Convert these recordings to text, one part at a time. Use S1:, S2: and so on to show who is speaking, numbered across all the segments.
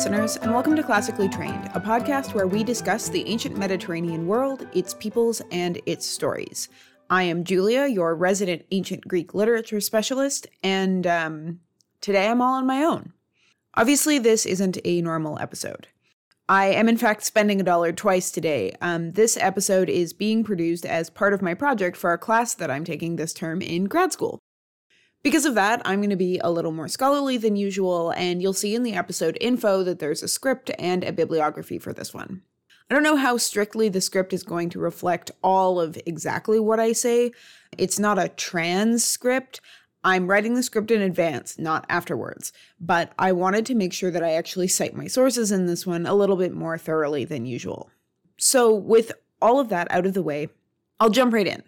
S1: listeners, and welcome to Classically Trained, a podcast where we discuss the ancient Mediterranean world, its peoples, and its stories. I am Julia, your resident ancient Greek literature specialist, and um, today I'm all on my own. Obviously, this isn't a normal episode. I am, in fact, spending a dollar twice today. Um, this episode is being produced as part of my project for a class that I'm taking this term in grad school. Because of that, I'm going to be a little more scholarly than usual, and you'll see in the episode info that there's a script and a bibliography for this one. I don't know how strictly the script is going to reflect all of exactly what I say. It's not a transcript. I'm writing the script in advance, not afterwards, but I wanted to make sure that I actually cite my sources in this one a little bit more thoroughly than usual. So, with all of that out of the way, I'll jump right in.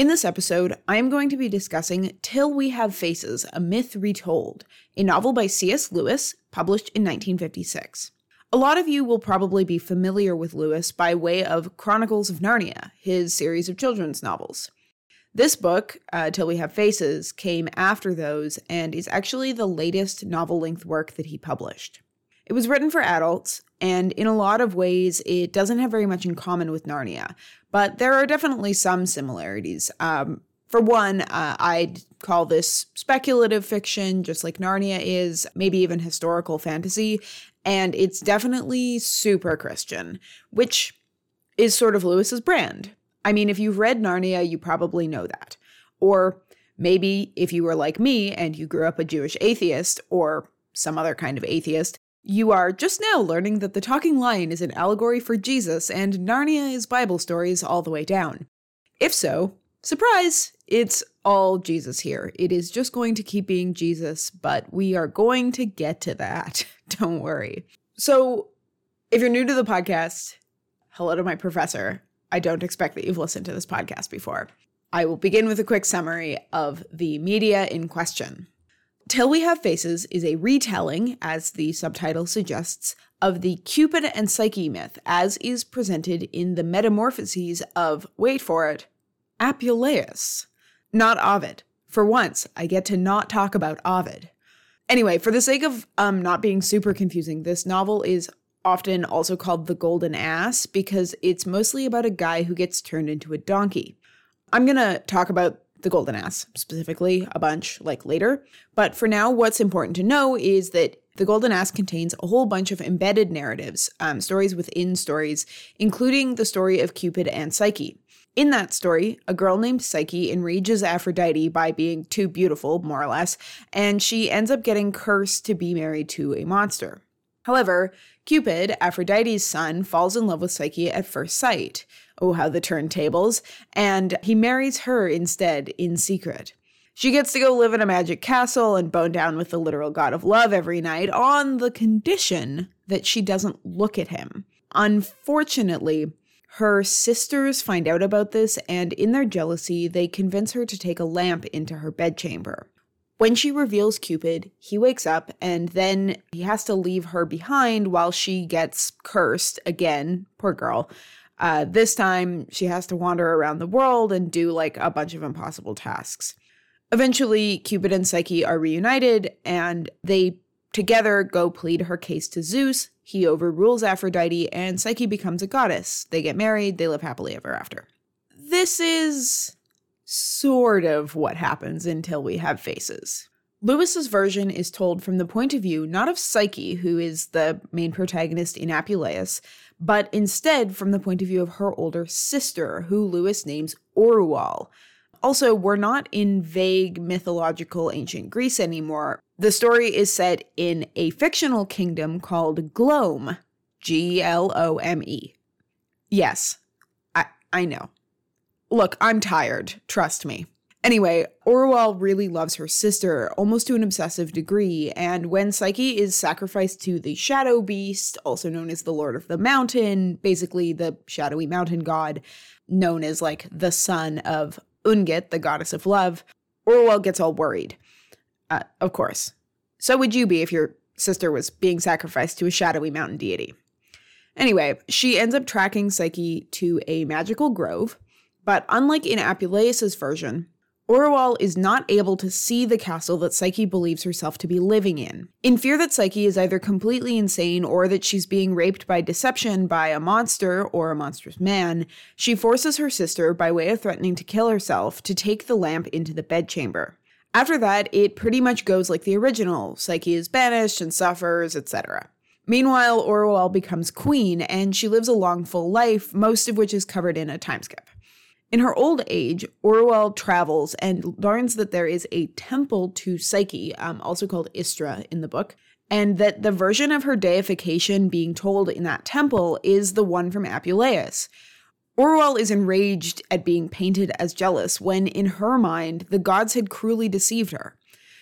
S1: In this episode, I am going to be discussing Till We Have Faces, A Myth Retold, a novel by C.S. Lewis, published in 1956. A lot of you will probably be familiar with Lewis by way of Chronicles of Narnia, his series of children's novels. This book, uh, Till We Have Faces, came after those and is actually the latest novel length work that he published. It was written for adults, and in a lot of ways, it doesn't have very much in common with Narnia, but there are definitely some similarities. Um, for one, uh, I'd call this speculative fiction, just like Narnia is, maybe even historical fantasy, and it's definitely super Christian, which is sort of Lewis's brand. I mean, if you've read Narnia, you probably know that. Or maybe if you were like me and you grew up a Jewish atheist or some other kind of atheist, you are just now learning that the talking lion is an allegory for Jesus and Narnia is Bible stories all the way down. If so, surprise, it's all Jesus here. It is just going to keep being Jesus, but we are going to get to that. Don't worry. So, if you're new to the podcast, hello to my professor. I don't expect that you've listened to this podcast before. I will begin with a quick summary of the media in question. Till We Have Faces is a retelling, as the subtitle suggests, of the Cupid and Psyche myth as is presented in the Metamorphoses of, wait for it, Apuleius. Not Ovid. For once, I get to not talk about Ovid. Anyway, for the sake of um, not being super confusing, this novel is often also called The Golden Ass because it's mostly about a guy who gets turned into a donkey. I'm going to talk about the golden ass specifically a bunch like later. But for now, what's important to know is that the Golden Ass contains a whole bunch of embedded narratives, um, stories within stories, including the story of Cupid and Psyche. In that story, a girl named Psyche enrages Aphrodite by being too beautiful, more or less, and she ends up getting cursed to be married to a monster. However, Cupid, Aphrodite's son, falls in love with Psyche at first sight. Oh, how the turntables. And he marries her instead in secret. She gets to go live in a magic castle and bone down with the literal god of love every night on the condition that she doesn't look at him. Unfortunately, her sisters find out about this, and in their jealousy, they convince her to take a lamp into her bedchamber. When she reveals Cupid, he wakes up and then he has to leave her behind while she gets cursed again. Poor girl. Uh, this time, she has to wander around the world and do like a bunch of impossible tasks. Eventually, Cupid and Psyche are reunited and they together go plead her case to Zeus. He overrules Aphrodite and Psyche becomes a goddess. They get married, they live happily ever after. This is sort of what happens until we have faces. Lewis's version is told from the point of view not of Psyche, who is the main protagonist in Apuleius, but instead from the point of view of her older sister, who Lewis names Orual. Also, we're not in vague mythological ancient Greece anymore. The story is set in a fictional kingdom called Glome, G L O M E. Yes, I, I know. Look, I'm tired, trust me. Anyway, Orual really loves her sister, almost to an obsessive degree, and when Psyche is sacrificed to the Shadow Beast, also known as the Lord of the Mountain, basically the shadowy mountain god, known as like the son of Ungit, the goddess of love, Orual gets all worried. Uh, of course. So would you be if your sister was being sacrificed to a shadowy mountain deity. Anyway, she ends up tracking Psyche to a magical grove but unlike in Apuleius' version, Orual is not able to see the castle that Psyche believes herself to be living in. In fear that Psyche is either completely insane or that she's being raped by deception by a monster or a monstrous man, she forces her sister, by way of threatening to kill herself, to take the lamp into the bedchamber. After that, it pretty much goes like the original Psyche is banished and suffers, etc. Meanwhile, Orual becomes queen and she lives a long, full life, most of which is covered in a timeskip. In her old age, Orual travels and learns that there is a temple to Psyche, um, also called Istra in the book, and that the version of her deification being told in that temple is the one from Apuleius. Orual is enraged at being painted as jealous when, in her mind, the gods had cruelly deceived her.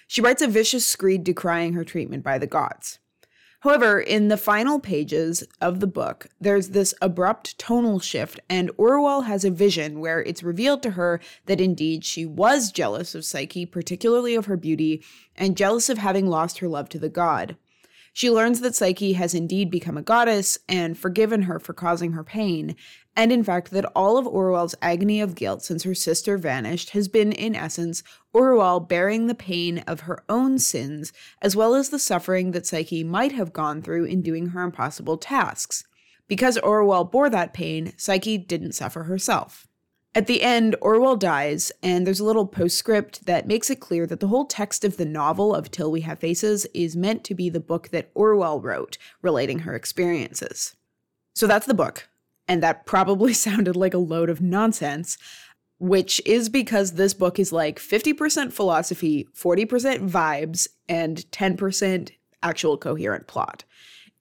S1: She writes a vicious screed decrying her treatment by the gods. However, in the final pages of the book, there's this abrupt tonal shift, and Orual has a vision where it's revealed to her that indeed she was jealous of Psyche, particularly of her beauty, and jealous of having lost her love to the god. She learns that Psyche has indeed become a goddess and forgiven her for causing her pain, and in fact that all of Orual's agony of guilt since her sister vanished has been, in essence, Orual bearing the pain of her own sins, as well as the suffering that Psyche might have gone through in doing her impossible tasks. Because Orual bore that pain, Psyche didn't suffer herself. At the end, Orual dies, and there's a little postscript that makes it clear that the whole text of the novel of Till We Have Faces is meant to be the book that Orual wrote, relating her experiences. So that's the book and that probably sounded like a load of nonsense, which is because this book is like 50% philosophy, 40% vibes, and 10% actual coherent plot.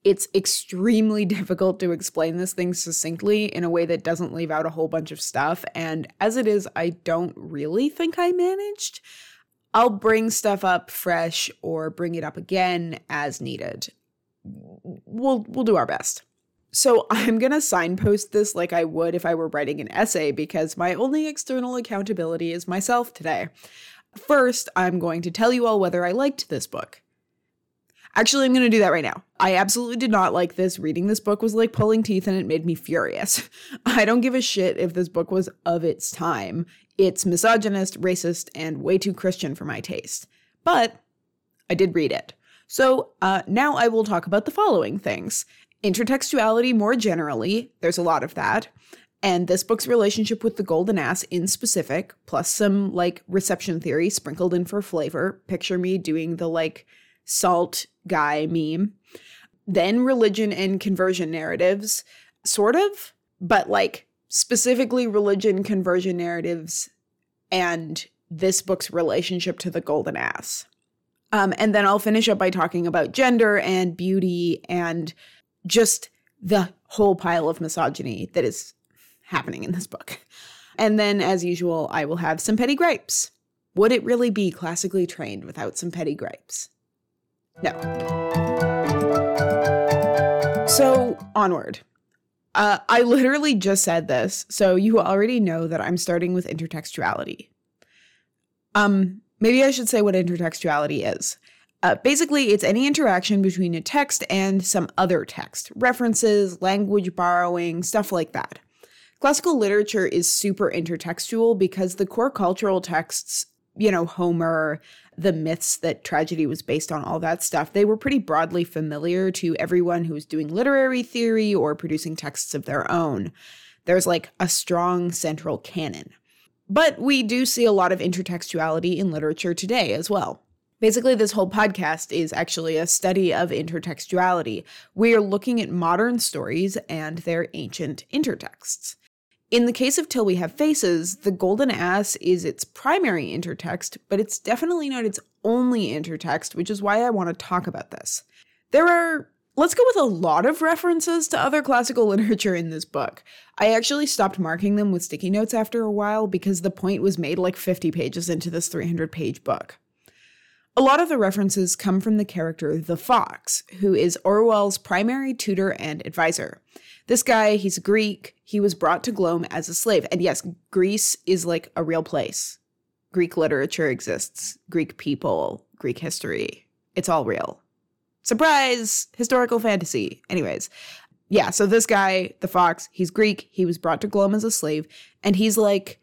S1: It's extremely difficult to explain this thing succinctly in a way that doesn't leave out a whole bunch of stuff. And as it is, I don't really think I managed. I'll bring stuff up fresh or bring it up again as needed. We'll we'll do our best. So I'm going to signpost this like I would if I were writing an essay because my only external accountability is myself today. First, I'm going to tell you all whether I liked this book. Actually, I'm going to do that right now. I absolutely did not like this. Reading this book was like pulling teeth and it made me furious. I don't give a shit if this book was of its time. It's misogynist, racist, and way too Christian for my taste. But I did read it. So uh, now I will talk about the following things Intertextuality more generally, there's a lot of that. And this book's relationship with the golden ass in specific, plus some like reception theory sprinkled in for flavor. Picture me doing the like salt guy meme. Then religion and conversion narratives, sort of, but like specifically religion conversion narratives and this book's relationship to the golden ass. Um, and then I'll finish up by talking about gender and beauty and just the whole pile of misogyny that is happening in this book. And then, as usual, I will have some petty gripes. Would it really be classically trained without some petty gripes? No. So, onward. Uh, I literally just said this, so you already know that I'm starting with intertextuality. Um, maybe I should say what intertextuality is. Uh, basically, it's any interaction between a text and some other text, references, language borrowing, stuff like that. Classical literature is super intertextual because the core cultural texts, you know, Homer, the myths that tragedy was based on, all that stuff, they were pretty broadly familiar to everyone who was doing literary theory or producing texts of their own. There's like a strong central canon. But we do see a lot of intertextuality in literature today as well. Basically, this whole podcast is actually a study of intertextuality. We are looking at modern stories and their ancient intertexts. In the case of Till We Have Faces, the Golden Ass is its primary intertext, but it's definitely not its only intertext, which is why I want to talk about this. There are, let's go with a lot of references to other classical literature in this book. I actually stopped marking them with sticky notes after a while because the point was made like 50 pages into this 300 page book. A lot of the references come from the character the Fox, who is Orual's primary tutor and advisor. This guy, he's Greek. He was brought to Glome as a slave. And yes, Greece is like a real place. Greek literature exists, Greek people, Greek history. It's all real. Surprise! Historical fantasy. Anyways, yeah, so this guy, the Fox, he's Greek. He was brought to Glome as a slave. And he's like,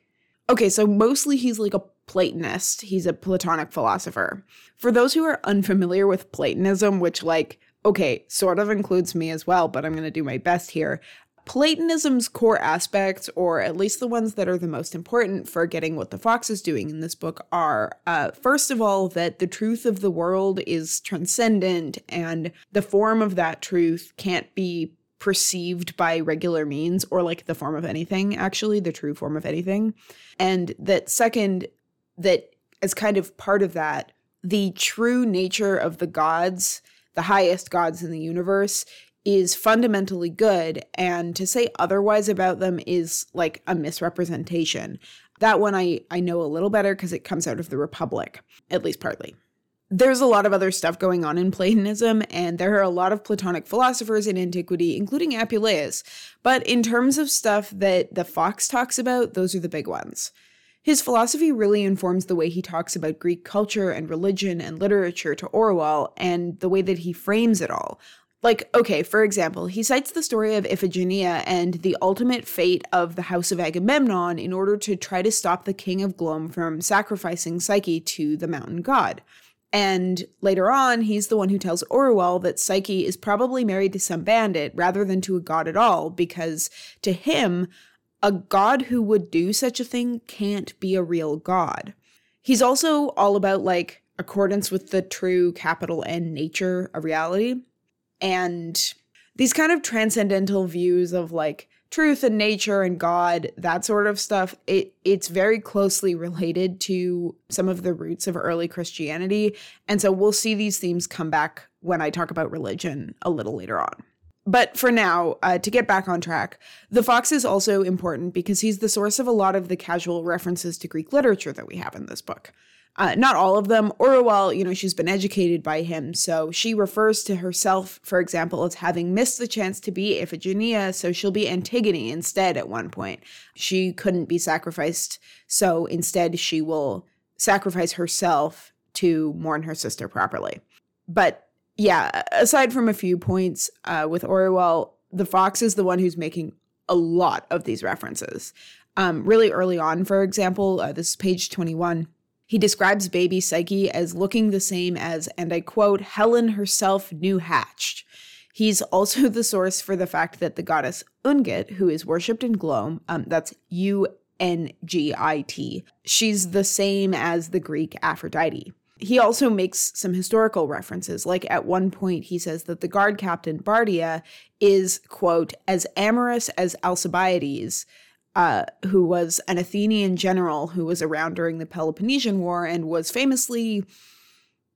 S1: okay, so mostly he's like a Platonist. He's a Platonic philosopher. For those who are unfamiliar with Platonism, which, like, okay, sort of includes me as well, but I'm going to do my best here. Platonism's core aspects, or at least the ones that are the most important for getting what the fox is doing in this book, are uh, first of all, that the truth of the world is transcendent and the form of that truth can't be perceived by regular means or like the form of anything, actually, the true form of anything. And that second, that as kind of part of that, the true nature of the gods, the highest gods in the universe, is fundamentally good, and to say otherwise about them is like a misrepresentation. That one I, I know a little better because it comes out of the Republic, at least partly. There's a lot of other stuff going on in Platonism, and there are a lot of Platonic philosophers in antiquity, including Apuleius. But in terms of stuff that the Fox talks about, those are the big ones. His philosophy really informs the way he talks about Greek culture and religion and literature to Orual and the way that he frames it all. Like, okay, for example, he cites the story of Iphigenia and the ultimate fate of the House of Agamemnon in order to try to stop the king of Glome from sacrificing Psyche to the mountain god. And later on, he's the one who tells Orual that Psyche is probably married to some bandit rather than to a god at all, because to him, a god who would do such a thing can't be a real god. He's also all about like accordance with the true capital N nature of reality and these kind of transcendental views of like truth and nature and God, that sort of stuff, it it's very closely related to some of the roots of early Christianity. And so we'll see these themes come back when I talk about religion a little later on. But for now, uh, to get back on track, the fox is also important because he's the source of a lot of the casual references to Greek literature that we have in this book. Uh, not all of them. Orual, you know, she's been educated by him, so she refers to herself, for example, as having missed the chance to be Iphigenia, so she'll be Antigone instead at one point. She couldn't be sacrificed, so instead she will sacrifice herself to mourn her sister properly. But yeah, aside from a few points uh, with Orual, the fox is the one who's making a lot of these references. Um, really early on, for example, uh, this is page 21. He describes baby Psyche as looking the same as, and I quote, Helen herself new hatched. He's also the source for the fact that the goddess Ungit, who is worshipped in Glome, um, that's U N G I T, she's the same as the Greek Aphrodite. He also makes some historical references. Like at one point, he says that the guard captain Bardia is, quote, as amorous as Alcibiades, uh, who was an Athenian general who was around during the Peloponnesian War and was famously,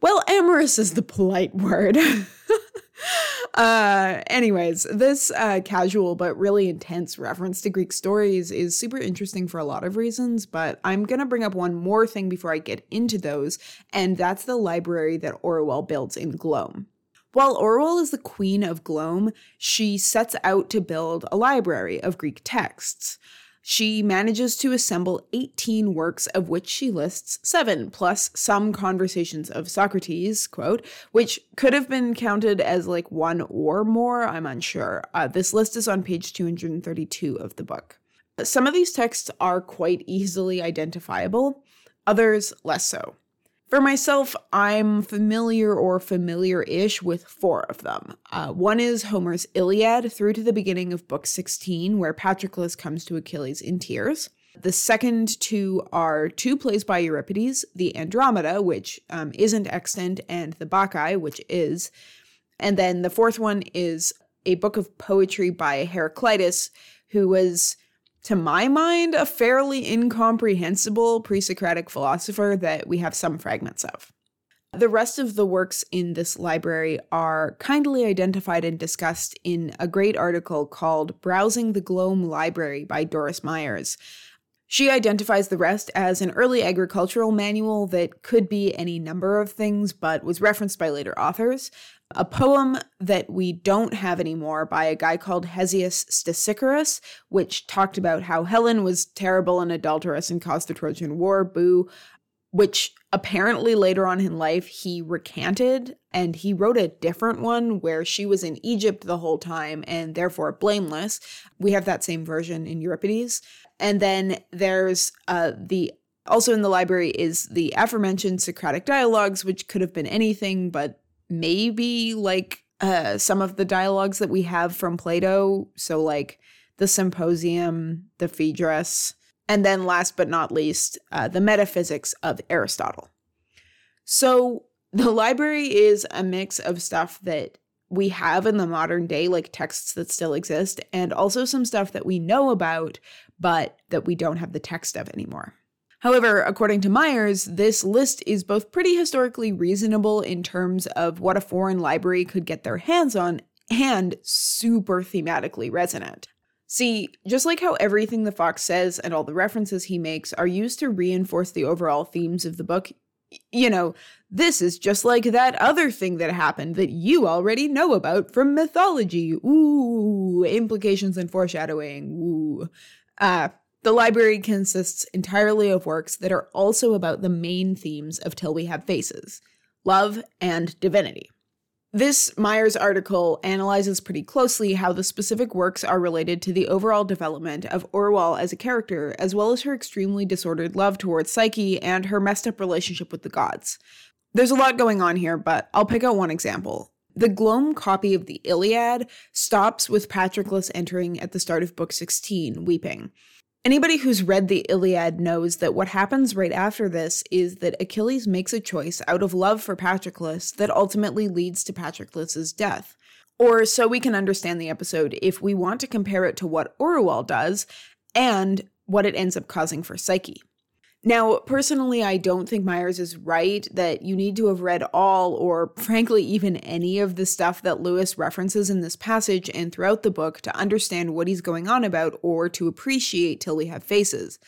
S1: well, amorous is the polite word. uh, anyways, this uh, casual but really intense reference to Greek stories is super interesting for a lot of reasons, but I'm going to bring up one more thing before I get into those, and that's the library that Orual builds in Glome. While Orual is the queen of Glome, she sets out to build a library of Greek texts. She manages to assemble 18 works, of which she lists seven, plus some conversations of Socrates, quote, which could have been counted as like one or more, I'm unsure. Uh, this list is on page 232 of the book. Some of these texts are quite easily identifiable, others less so. For myself, I'm familiar or familiar ish with four of them. Uh, one is Homer's Iliad through to the beginning of Book 16, where Patroclus comes to Achilles in tears. The second two are two plays by Euripides the Andromeda, which um, isn't extant, and the Bacchae, which is. And then the fourth one is a book of poetry by Heraclitus, who was to my mind, a fairly incomprehensible pre Socratic philosopher that we have some fragments of. The rest of the works in this library are kindly identified and discussed in a great article called Browsing the Glome Library by Doris Myers. She identifies the rest as an early agricultural manual that could be any number of things but was referenced by later authors, a poem that we don't have anymore by a guy called Hesius Stesichorus, which talked about how Helen was terrible and adulterous and caused the Trojan War, boo, which apparently later on in life he recanted and he wrote a different one where she was in Egypt the whole time and therefore blameless. We have that same version in Euripides. And then there's uh, the Also in the library is the aforementioned Socratic dialogues, which could have been anything, but maybe like uh, some of the dialogues that we have from Plato. So, like the Symposium, the Phaedrus, and then last but not least, uh, the Metaphysics of Aristotle. So, the library is a mix of stuff that we have in the modern day, like texts that still exist, and also some stuff that we know about, but that we don't have the text of anymore. However, according to Myers, this list is both pretty historically reasonable in terms of what a foreign library could get their hands on and super thematically resonant. See, just like how everything the Fox says and all the references he makes are used to reinforce the overall themes of the book, you know, this is just like that other thing that happened that you already know about from mythology. Ooh, implications and foreshadowing. Ooh. Uh, the library consists entirely of works that are also about the main themes of Till We Have Faces love and divinity. This Myers article analyzes pretty closely how the specific works are related to the overall development of Orual as a character, as well as her extremely disordered love towards Psyche and her messed up relationship with the gods. There's a lot going on here, but I'll pick out one example. The Glome copy of the Iliad stops with Patroclus entering at the start of Book 16, weeping. Anybody who's read the Iliad knows that what happens right after this is that Achilles makes a choice out of love for Patroclus that ultimately leads to Patroclus's death. Or so we can understand the episode if we want to compare it to what Orual does and what it ends up causing for Psyche. Now, personally, I don't think Myers is right that you need to have read all, or frankly, even any of the stuff that Lewis references in this passage and throughout the book to understand what he's going on about or to appreciate Till We Have Faces.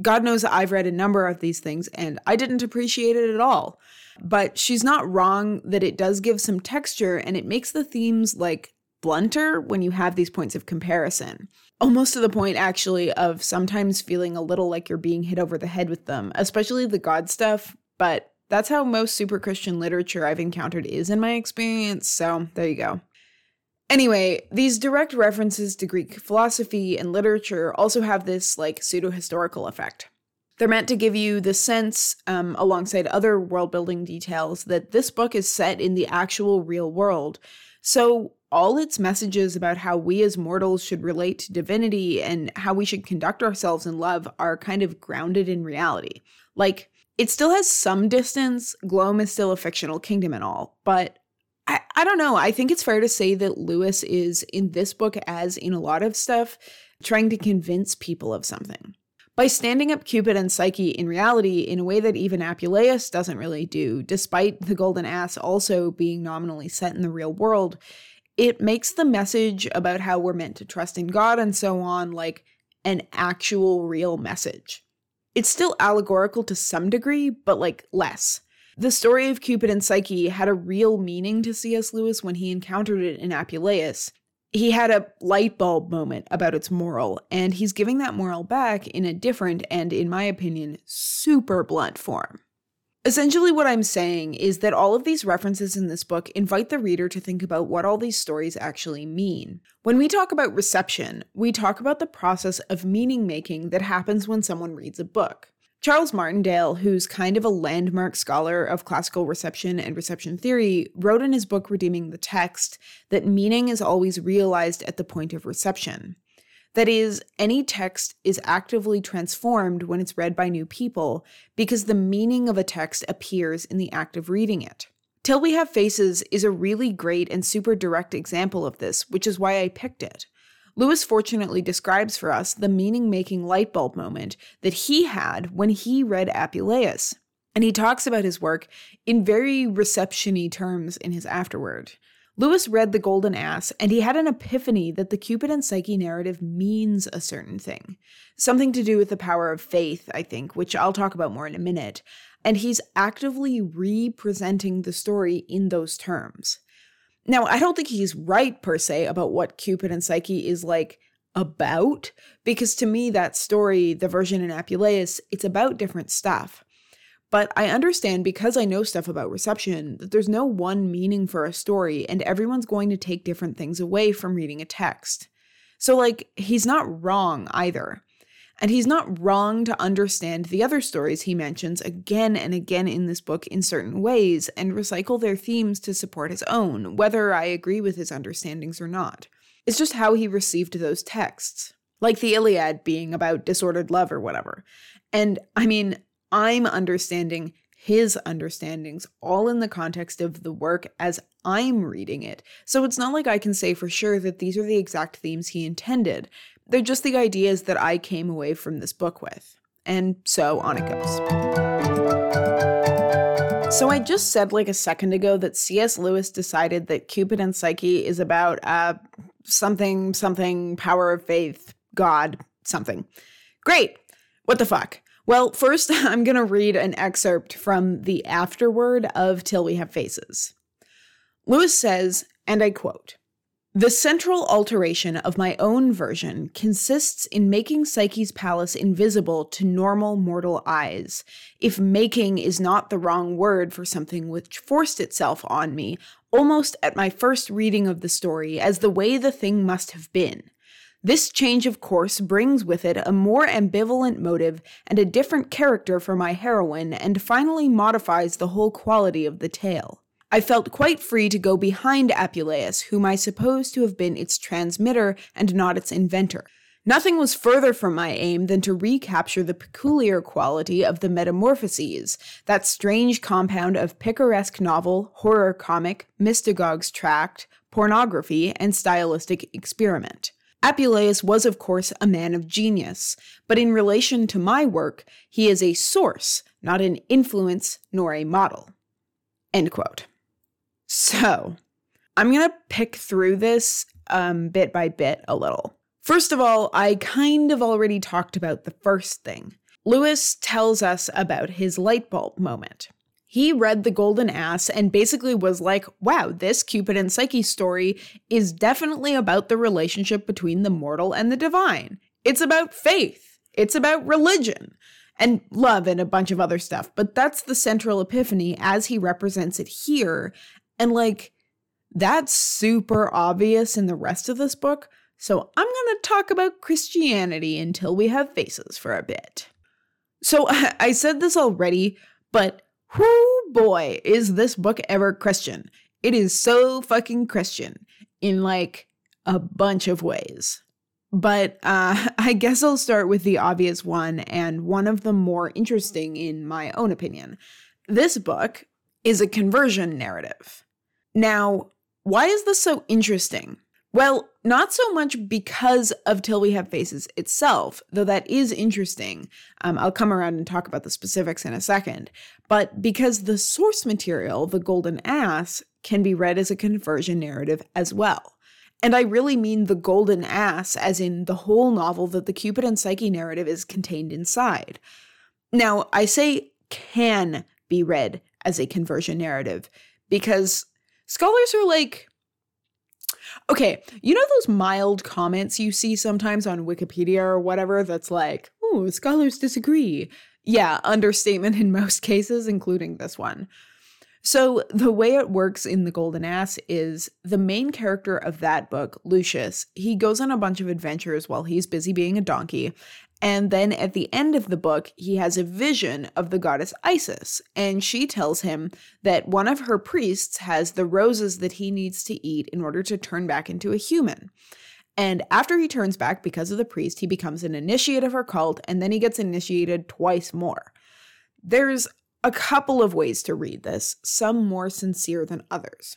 S1: God knows I've read a number of these things and I didn't appreciate it at all. But she's not wrong that it does give some texture and it makes the themes like blunter when you have these points of comparison almost to the point actually of sometimes feeling a little like you're being hit over the head with them, especially the God stuff. But that's how most super Christian literature I've encountered is in my experience. So there you go. Anyway, these direct references to Greek philosophy and literature also have this like pseudo historical effect. They're meant to give you the sense, um, alongside other world building details, that this book is set in the actual real world. So all its messages about how we as mortals should relate to divinity and how we should conduct ourselves in love are kind of grounded in reality. Like, it still has some distance. Glome is still a fictional kingdom and all, but I, I don't know. I think it's fair to say that Lewis is, in this book, as in a lot of stuff, trying to convince people of something. By standing up Cupid and Psyche in reality in a way that even Apuleius doesn't really do, despite the Golden Ass also being nominally set in the real world, it makes the message about how we're meant to trust in God and so on like an actual real message. It's still allegorical to some degree, but like less. The story of Cupid and Psyche had a real meaning to C.S. Lewis when he encountered it in Apuleius. He had a light bulb moment about its moral, and he's giving that moral back in a different and, in my opinion, super blunt form. Essentially, what I'm saying is that all of these references in this book invite the reader to think about what all these stories actually mean. When we talk about reception, we talk about the process of meaning making that happens when someone reads a book. Charles Martindale, who's kind of a landmark scholar of classical reception and reception theory, wrote in his book Redeeming the Text that meaning is always realized at the point of reception. That is, any text is actively transformed when it's read by new people because the meaning of a text appears in the act of reading it. Till We Have Faces is a really great and super direct example of this, which is why I picked it. Lewis fortunately describes for us the meaning making light bulb moment that he had when he read Apuleius. And he talks about his work in very receptiony terms in his afterword. Lewis read The Golden Ass, and he had an epiphany that the Cupid and Psyche narrative means a certain thing. Something to do with the power of faith, I think, which I'll talk about more in a minute. And he's actively representing the story in those terms. Now, I don't think he's right per se about what Cupid and Psyche is like about, because to me, that story, the version in Apuleius, it's about different stuff. But I understand because I know stuff about reception that there's no one meaning for a story and everyone's going to take different things away from reading a text. So, like, he's not wrong either. And he's not wrong to understand the other stories he mentions again and again in this book in certain ways and recycle their themes to support his own, whether I agree with his understandings or not. It's just how he received those texts, like the Iliad being about disordered love or whatever. And I mean, I'm understanding his understandings all in the context of the work as I'm reading it. So it's not like I can say for sure that these are the exact themes he intended. They're just the ideas that I came away from this book with. And so on it goes. So I just said like a second ago that C.S. Lewis decided that Cupid and Psyche is about uh something something power of faith, God, something. Great. What the fuck? Well, first, I'm going to read an excerpt from the afterword of Till We Have Faces. Lewis says, and I quote, the central alteration of my own version consists in making Psyche's palace invisible to normal mortal eyes. If making is not the wrong word for something which forced itself on me, almost at my first reading of the story, as the way the thing must have been. This change of course brings with it a more ambivalent motive and a different character for my heroine, and finally modifies the whole quality of the tale. I felt quite free to go behind Apuleius, whom I suppose to have been its transmitter and not its inventor. Nothing was further from my aim than to recapture the peculiar quality of the Metamorphoses, that strange compound of picaresque novel, horror comic, mystagogue's tract, pornography, and stylistic experiment. Apuleius was, of course, a man of genius, but in relation to my work, he is a source, not an influence nor a model. End quote. So, I'm going to pick through this um, bit by bit a little. First of all, I kind of already talked about the first thing. Lewis tells us about his light bulb moment. He read The Golden Ass and basically was like, wow, this Cupid and Psyche story is definitely about the relationship between the mortal and the divine. It's about faith, it's about religion, and love and a bunch of other stuff. But that's the central epiphany as he represents it here. And like, that's super obvious in the rest of this book. So I'm going to talk about Christianity until we have faces for a bit. So I said this already, but Whoo boy, is this book ever Christian. It is so fucking Christian in like a bunch of ways. But uh, I guess I'll start with the obvious one and one of the more interesting in my own opinion. This book is a conversion narrative. Now, why is this so interesting? Well, not so much because of Till We Have Faces itself, though that is interesting. Um, I'll come around and talk about the specifics in a second, but because the source material, The Golden Ass, can be read as a conversion narrative as well. And I really mean The Golden Ass, as in the whole novel that the Cupid and Psyche narrative is contained inside. Now, I say can be read as a conversion narrative because scholars are like, Okay, you know those mild comments you see sometimes on Wikipedia or whatever that's like, oh, scholars disagree. Yeah, understatement in most cases, including this one. So, the way it works in The Golden Ass is the main character of that book, Lucius, he goes on a bunch of adventures while he's busy being a donkey, and then at the end of the book, he has a vision of the goddess Isis, and she tells him that one of her priests has the roses that he needs to eat in order to turn back into a human. And after he turns back because of the priest, he becomes an initiate of her cult, and then he gets initiated twice more. There's a couple of ways to read this, some more sincere than others.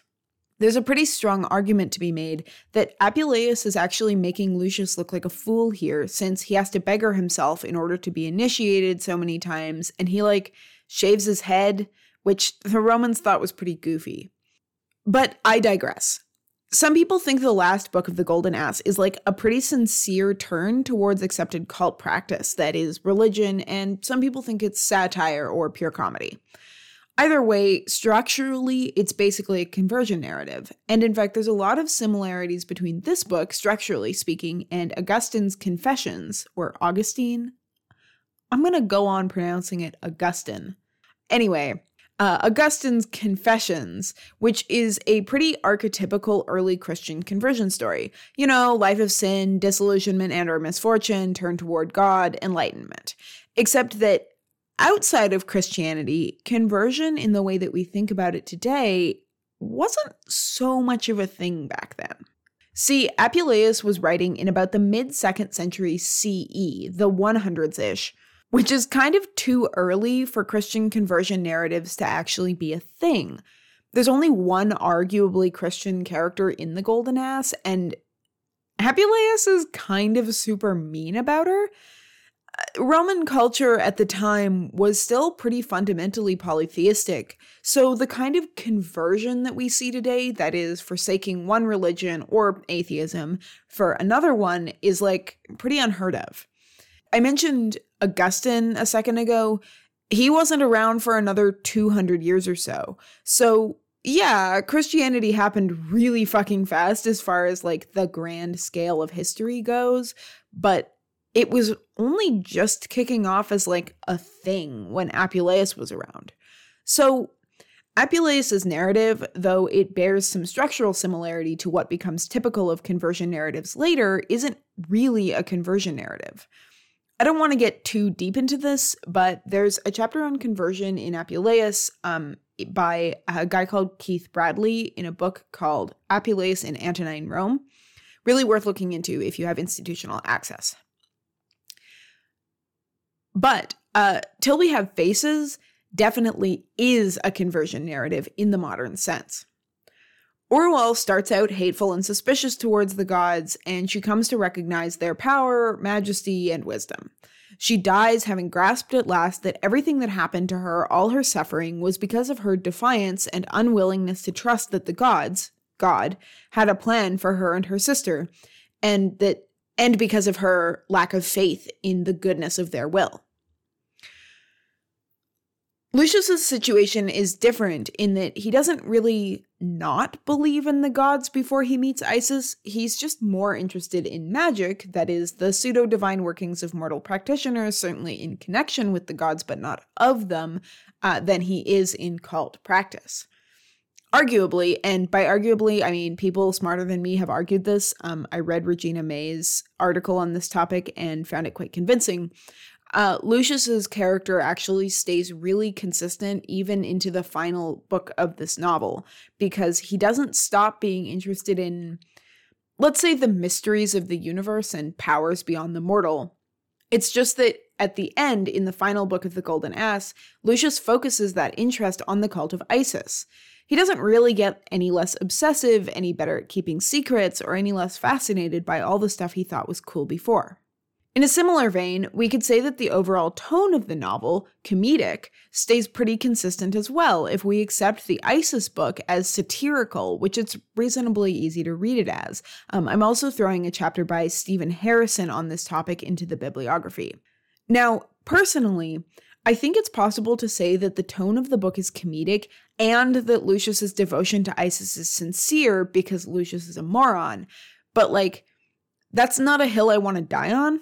S1: There's a pretty strong argument to be made that Apuleius is actually making Lucius look like a fool here, since he has to beggar himself in order to be initiated so many times, and he like shaves his head, which the Romans thought was pretty goofy. But I digress. Some people think the last book of the Golden Ass is like a pretty sincere turn towards accepted cult practice that is religion, and some people think it's satire or pure comedy. Either way, structurally, it's basically a conversion narrative. And in fact, there's a lot of similarities between this book, structurally speaking, and Augustine's Confessions, or Augustine. I'm going to go on pronouncing it Augustine. Anyway, uh, Augustine's Confessions, which is a pretty archetypical early Christian conversion story. You know, life of sin, disillusionment and or misfortune, turn toward God, enlightenment. Except that outside of Christianity, conversion in the way that we think about it today wasn't so much of a thing back then. See, Apuleius was writing in about the mid second century CE, the 100s ish, which is kind of too early for Christian conversion narratives to actually be a thing. There's only one arguably Christian character in the Golden Ass, and Apuleius is kind of super mean about her. Roman culture at the time was still pretty fundamentally polytheistic, so the kind of conversion that we see today, that is, forsaking one religion or atheism for another one, is like pretty unheard of. I mentioned Augustine a second ago. He wasn't around for another 200 years or so. So, yeah, Christianity happened really fucking fast as far as like the grand scale of history goes, but it was only just kicking off as like a thing when Apuleius was around. So, Apuleius's narrative, though it bears some structural similarity to what becomes typical of conversion narratives later, isn't really a conversion narrative. I don't want to get too deep into this, but there's a chapter on conversion in Apuleius um, by a guy called Keith Bradley in a book called Apuleius in Antonine Rome. Really worth looking into if you have institutional access. But uh, Till We Have Faces definitely is a conversion narrative in the modern sense. Orual starts out hateful and suspicious towards the gods, and she comes to recognize their power, majesty, and wisdom. She dies having grasped at last that everything that happened to her, all her suffering, was because of her defiance and unwillingness to trust that the gods, God, had a plan for her and her sister, and that and because of her lack of faith in the goodness of their will. Lucius's situation is different in that he doesn't really not believe in the gods before he meets Isis. He's just more interested in magic, that is, the pseudo divine workings of mortal practitioners, certainly in connection with the gods but not of them, uh, than he is in cult practice. Arguably, and by arguably, I mean people smarter than me have argued this. Um, I read Regina May's article on this topic and found it quite convincing. Uh, Lucius's character actually stays really consistent even into the final book of this novel because he doesn't stop being interested in, let's say, the mysteries of the universe and powers beyond the mortal. It's just that at the end, in the final book of the Golden Ass, Lucius focuses that interest on the cult of Isis. He doesn't really get any less obsessive, any better at keeping secrets, or any less fascinated by all the stuff he thought was cool before. In a similar vein, we could say that the overall tone of the novel, comedic, stays pretty consistent as well if we accept the Isis book as satirical, which it's reasonably easy to read it as. Um, I'm also throwing a chapter by Stephen Harrison on this topic into the bibliography. Now, personally, I think it's possible to say that the tone of the book is comedic and that Lucius's devotion to Isis is sincere because Lucius is a moron, but like, that's not a hill I want to die on.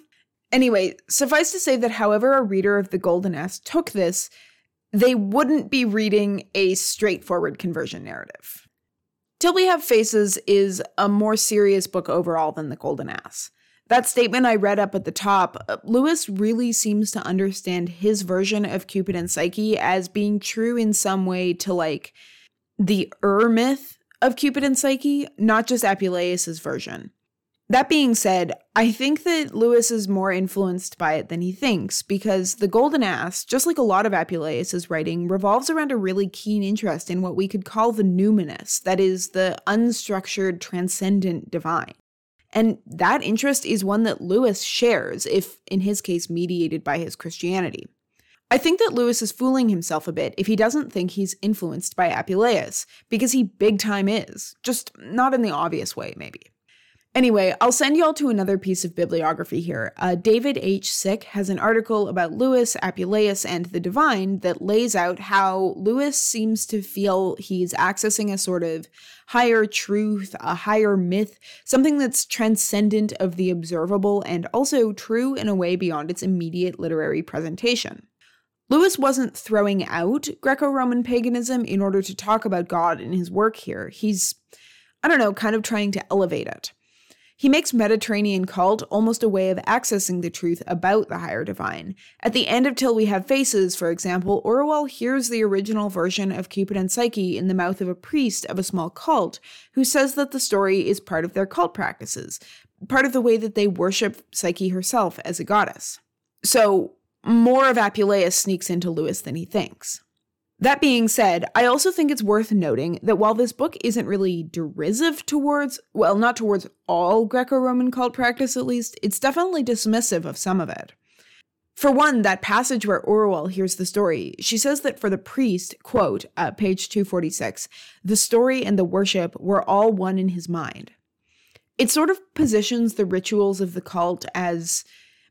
S1: Anyway, suffice to say that however a reader of the Golden Ass took this, they wouldn't be reading a straightforward conversion narrative. Till We Have Faces is a more serious book overall than The Golden Ass. That statement I read up at the top, uh, Lewis really seems to understand his version of Cupid and Psyche as being true in some way to like the Ur myth of Cupid and Psyche, not just Apuleius's version. That being said, I think that Lewis is more influenced by it than he thinks because The Golden Ass, just like a lot of Apuleius' writing, revolves around a really keen interest in what we could call the numinous, that is, the unstructured, transcendent divine. And that interest is one that Lewis shares, if in his case mediated by his Christianity. I think that Lewis is fooling himself a bit if he doesn't think he's influenced by Apuleius, because he big time is, just not in the obvious way, maybe. Anyway, I'll send y'all to another piece of bibliography here. Uh, David H. Sick has an article about Lewis, Apuleius, and the divine that lays out how Lewis seems to feel he's accessing a sort of higher truth, a higher myth, something that's transcendent of the observable and also true in a way beyond its immediate literary presentation. Lewis wasn't throwing out Greco Roman paganism in order to talk about God in his work here. He's, I don't know, kind of trying to elevate it. He makes Mediterranean cult almost a way of accessing the truth about the higher divine. At the end of Till We Have Faces, for example, Orual hears the original version of Cupid and Psyche in the mouth of a priest of a small cult who says that the story is part of their cult practices, part of the way that they worship Psyche herself as a goddess. So, more of Apuleius sneaks into Lewis than he thinks. That being said, I also think it's worth noting that while this book isn't really derisive towards, well, not towards all Greco Roman cult practice at least, it's definitely dismissive of some of it. For one, that passage where Orual hears the story, she says that for the priest, quote, uh, page 246, the story and the worship were all one in his mind. It sort of positions the rituals of the cult as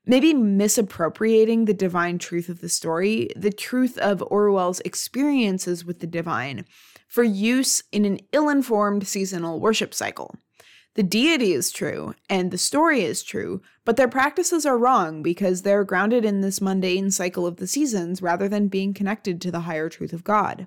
S1: maybe misappropriating the divine truth of the story, the truth of Orual's experiences with the divine, for use in an ill informed seasonal worship cycle. The deity is true, and the story is true, but their practices are wrong because they're grounded in this mundane cycle of the seasons rather than being connected to the higher truth of God.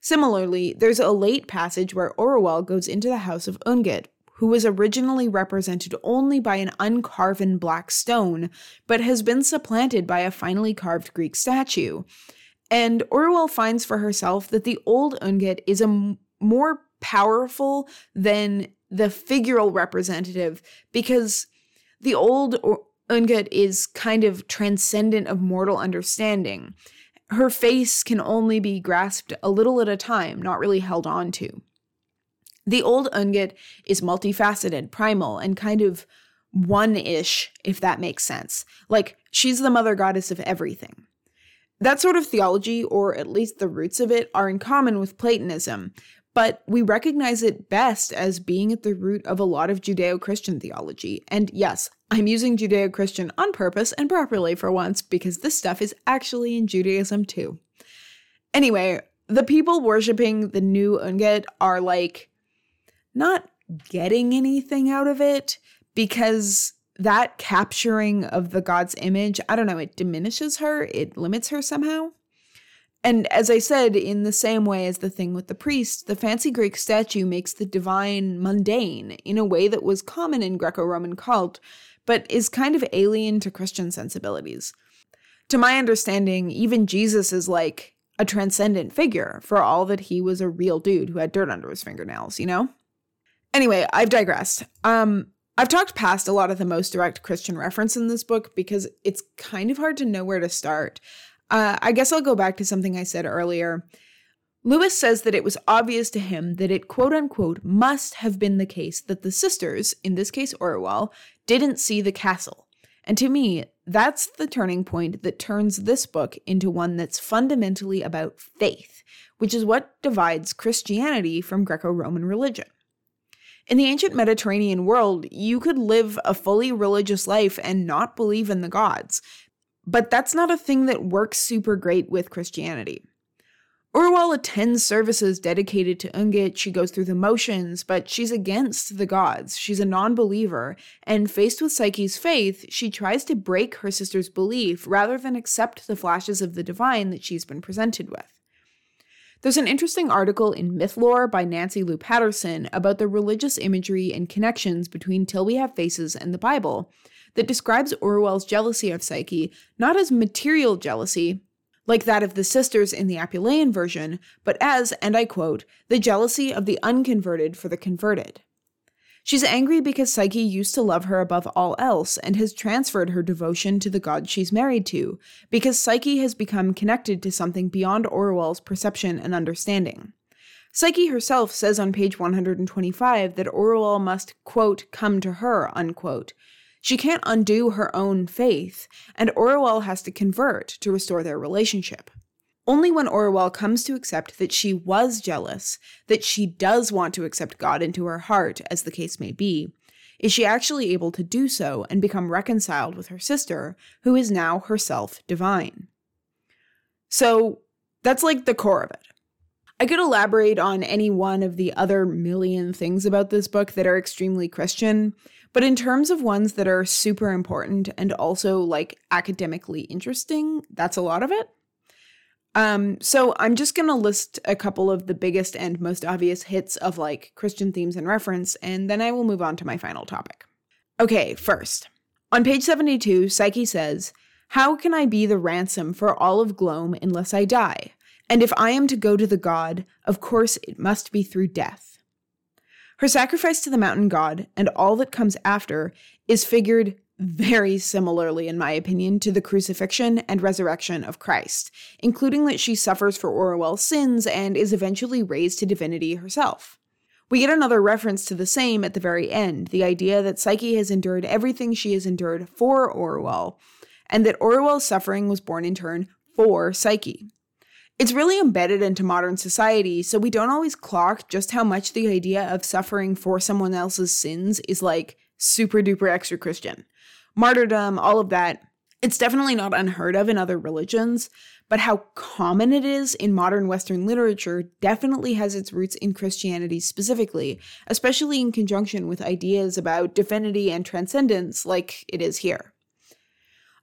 S1: Similarly, there's a late passage where Orual goes into the house of Ungit, who was originally represented only by an uncarven black stone, but has been supplanted by a finely carved Greek statue. And Orual finds for herself that the old Ungit is a m- more powerful than the figural representative because the old Ungit is kind of transcendent of mortal understanding. Her face can only be grasped a little at a time, not really held on to. The old Ungit is multifaceted, primal, and kind of one ish, if that makes sense. Like, she's the mother goddess of everything. That sort of theology, or at least the roots of it, are in common with Platonism, but we recognize it best as being at the root of a lot of Judeo Christian theology. And yes, I'm using Judeo Christian on purpose and properly for once because this stuff is actually in Judaism too. Anyway, the people worshipping the new Ungit are like not getting anything out of it because that capturing of the god's image, I don't know, it diminishes her, it limits her somehow. And as I said, in the same way as the thing with the priest, the fancy Greek statue makes the divine mundane in a way that was common in Greco Roman cult, but is kind of alien to Christian sensibilities. To my understanding, even Jesus is like a transcendent figure for all that he was a real dude who had dirt under his fingernails, you know? Anyway, I've digressed. Um, I've talked past a lot of the most direct Christian reference in this book because it's kind of hard to know where to start. Uh, I guess I'll go back to something I said earlier. Lewis says that it was obvious to him that it quote unquote must have been the case that the sisters, in this case Orual, didn't see the castle. And to me, that's the turning point that turns this book into one that's fundamentally about faith, which is what divides Christianity from Greco Roman religion. In the ancient Mediterranean world, you could live a fully religious life and not believe in the gods. But that's not a thing that works super great with Christianity. Orual attends services dedicated to Ungit, she goes through the motions, but she's against the gods. She's a non believer, and faced with Psyche's faith, she tries to break her sister's belief rather than accept the flashes of the divine that she's been presented with. There's an interesting article in Mythlore by Nancy Lou Patterson about the religious imagery and connections between Till We Have Faces and the Bible that describes Orual's jealousy of Psyche not as material jealousy, like that of the sisters in the Apuleian version, but as, and I quote, the jealousy of the unconverted for the converted. She's angry because Psyche used to love her above all else and has transferred her devotion to the god she's married to, because Psyche has become connected to something beyond Orual's perception and understanding. Psyche herself says on page 125 that Orual must, quote, come to her, unquote. She can't undo her own faith, and Orual has to convert to restore their relationship. Only when Orual comes to accept that she was jealous, that she does want to accept God into her heart, as the case may be, is she actually able to do so and become reconciled with her sister, who is now herself divine. So that's like the core of it. I could elaborate on any one of the other million things about this book that are extremely Christian, but in terms of ones that are super important and also like academically interesting, that's a lot of it. Um, so I'm just going to list a couple of the biggest and most obvious hits of like Christian themes and reference, and then I will move on to my final topic. Okay, first. On page 72, Psyche says, How can I be the ransom for all of Glome unless I die? And if I am to go to the god, of course it must be through death. Her sacrifice to the mountain god and all that comes after is figured very similarly, in my opinion, to the crucifixion and resurrection of Christ, including that she suffers for Orual's sins and is eventually raised to divinity herself. We get another reference to the same at the very end the idea that Psyche has endured everything she has endured for Orual, and that Orual's suffering was born in turn for Psyche. It's really embedded into modern society, so we don't always clock just how much the idea of suffering for someone else's sins is like super duper extra Christian martyrdom, all of that. It's definitely not unheard of in other religions, but how common it is in modern Western literature definitely has its roots in Christianity specifically, especially in conjunction with ideas about divinity and transcendence like it is here.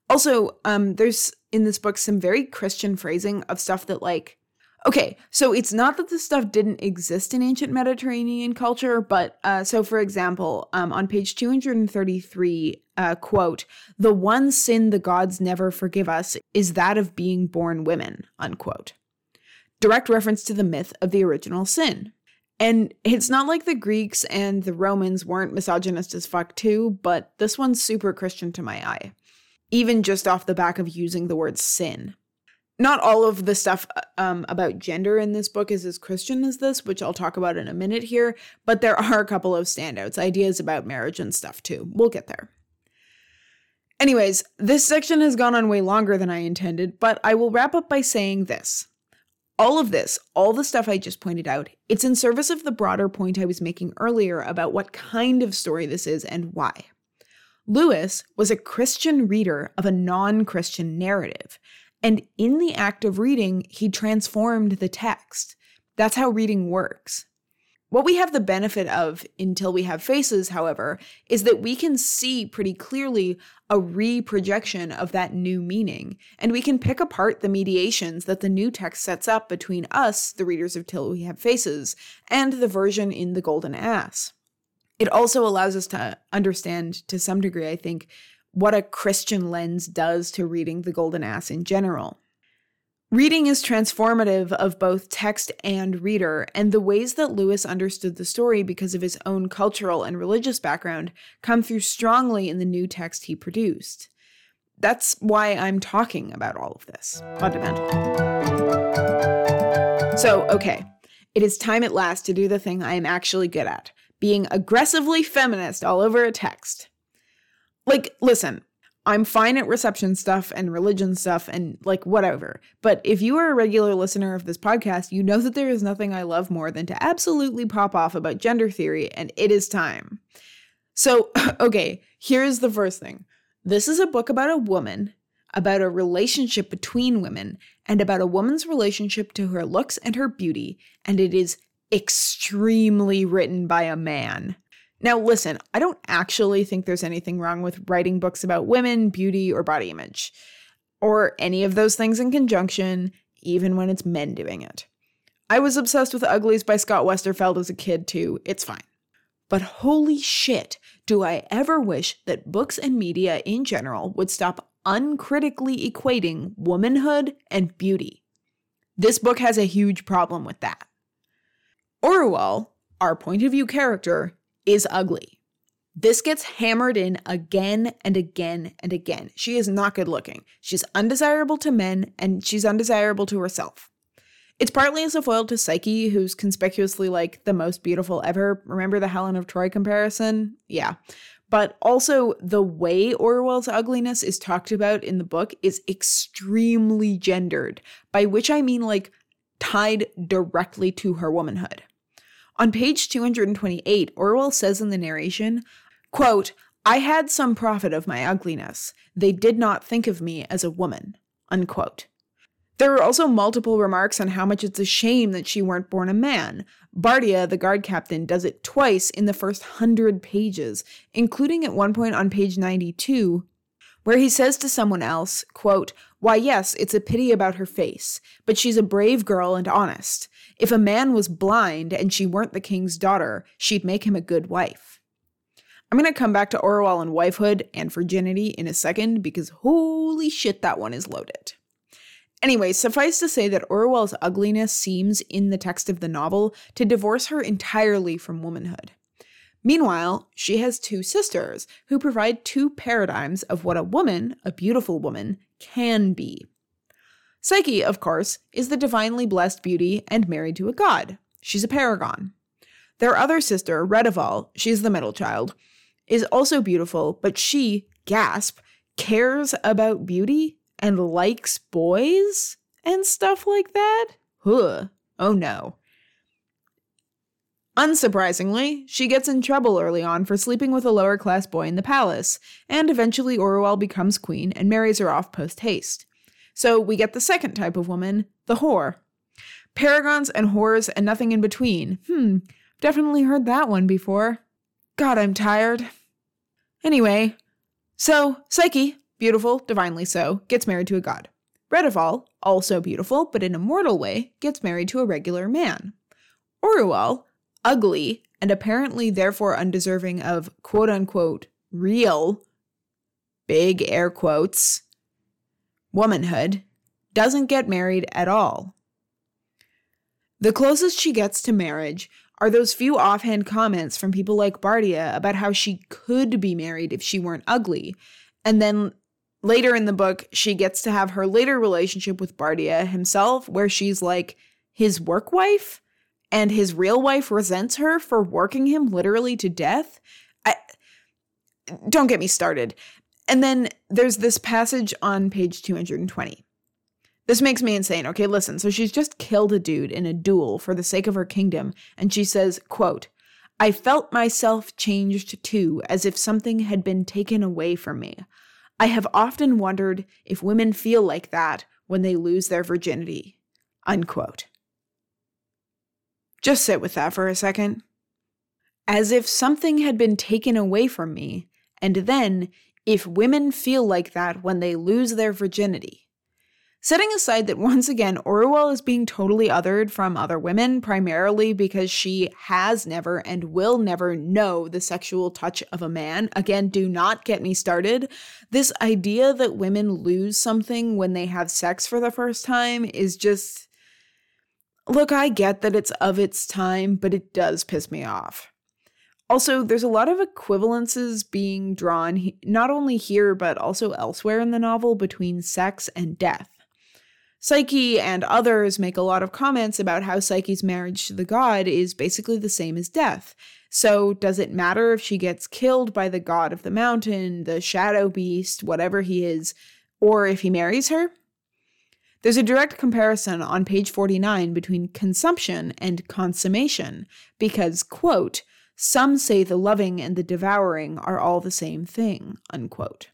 S1: Also, um, there's in this book some very Christian phrasing of stuff that like Okay, so it's not that this stuff didn't exist in ancient Mediterranean culture, but uh, so for example, um, on page 233, uh, quote, the one sin the gods never forgive us is that of being born women, unquote. Direct reference to the myth of the original sin. And it's not like the Greeks and the Romans weren't misogynist as fuck too, but this one's super Christian to my eye. Even just off the back of using the word sin not all of the stuff uh, um, about gender in this book is as Christian as this, which I'll talk about in a minute here, but there are a couple of standouts, ideas about marriage and stuff too. We'll get there. Anyways, this section has gone on way longer than I intended, but I will wrap up by saying this. All of this, all the stuff I just pointed out, it's in service of the broader point I was making earlier about what kind of story this is and why. Lewis was a Christian reader of a non Christian narrative, and in the act of reading, he transformed the text. That's how reading works. What we have the benefit of until we have faces, however, is that we can see pretty clearly a reprojection of that new meaning, and we can pick apart the mediations that the new text sets up between us, the readers of Till We Have Faces, and the version in The Golden Ass. It also allows us to understand, to some degree, I think, what a Christian lens does to reading The Golden Ass in general. Reading is transformative of both text and reader, and the ways that Lewis understood the story because of his own cultural and religious background come through strongly in the new text he produced. That's why I'm talking about all of this, fundamentally. So, okay, it is time at last to do the thing I am actually good at being aggressively feminist all over a text. Like, listen, I'm fine at reception stuff and religion stuff and like whatever. But if you are a regular listener of this podcast, you know that there is nothing I love more than to absolutely pop off about gender theory, and it is time. So, okay, here's the first thing this is a book about a woman, about a relationship between women, and about a woman's relationship to her looks and her beauty, and it is extremely written by a man. Now, listen, I don't actually think there's anything wrong with writing books about women, beauty, or body image, or any of those things in conjunction, even when it's men doing it. I was obsessed with Uglies by Scott Westerfeld as a kid, too. It's fine. But holy shit, do I ever wish that books and media in general would stop uncritically equating womanhood and beauty. This book has a huge problem with that. Orual, our point of view character, is ugly. This gets hammered in again and again and again. She is not good looking. She's undesirable to men and she's undesirable to herself. It's partly as a foil to Psyche, who's conspicuously like the most beautiful ever. Remember the Helen of Troy comparison? Yeah. But also, the way Orual's ugliness is talked about in the book is extremely gendered, by which I mean like tied directly to her womanhood. On page 228, Orual says in the narration, quote, I had some profit of my ugliness. They did not think of me as a woman. Unquote. There are also multiple remarks on how much it's a shame that she weren't born a man. Bardia, the guard captain, does it twice in the first hundred pages, including at one point on page 92. where he says to someone else, quote, Why, yes, it's a pity about her face, but she's a brave girl and honest. If a man was blind and she weren't the king's daughter, she'd make him a good wife. I'm going to come back to Orual and wifehood and virginity in a second because holy shit, that one is loaded. Anyway, suffice to say that Orual's ugliness seems, in the text of the novel, to divorce her entirely from womanhood. Meanwhile, she has two sisters who provide two paradigms of what a woman, a beautiful woman, can be. Psyche, of course, is the divinely blessed beauty and married to a god. She's a paragon. Their other sister, Redival, she's the middle child, is also beautiful, but she, gasp, cares about beauty and likes boys and stuff like that? Huh. Oh no. Unsurprisingly, she gets in trouble early on for sleeping with a lower class boy in the palace, and eventually Orual becomes queen and marries her off post haste. So we get the second type of woman, the whore. Paragons and whores and nothing in between. Hmm, definitely heard that one before. God, I'm tired. Anyway, so Psyche, beautiful, divinely so, gets married to a god. Redival, also beautiful, but in a mortal way, gets married to a regular man. Orual, ugly, and apparently therefore undeserving of quote unquote real, big air quotes, womanhood, doesn't get married at all. The closest she gets to marriage are those few offhand comments from people like Bardia about how she could be married if she weren't ugly. And then later in the book, she gets to have her later relationship with Bardia himself, where she's like his work wife and his real wife resents her for working him literally to death. I don't get me started. And then there's this passage on page 220. This makes me insane. Okay, listen. So she's just killed a dude in a duel for the sake of her kingdom, and she says, quote, I felt myself changed too, as if something had been taken away from me. I have often wondered if women feel like that when they lose their virginity. Unquote. Just sit with that for a second. As if something had been taken away from me, and then, if women feel like that when they lose their virginity. Setting aside that once again, Orual is being totally othered from other women, primarily because she has never and will never know the sexual touch of a man. Again, do not get me started. This idea that women lose something when they have sex for the first time is just Look, I get that it's of its time, but it does piss me off. Also, there's a lot of equivalences being drawn, not only here, but also elsewhere in the novel, between sex and death. Psyche and others make a lot of comments about how Psyche's marriage to the god is basically the same as death. So, does it matter if she gets killed by the god of the mountain, the shadow beast, whatever he is, or if he marries her? There's a direct comparison on page 49 between consumption and consummation, because, quote, some say the loving and the devouring are all the same thing, unquote.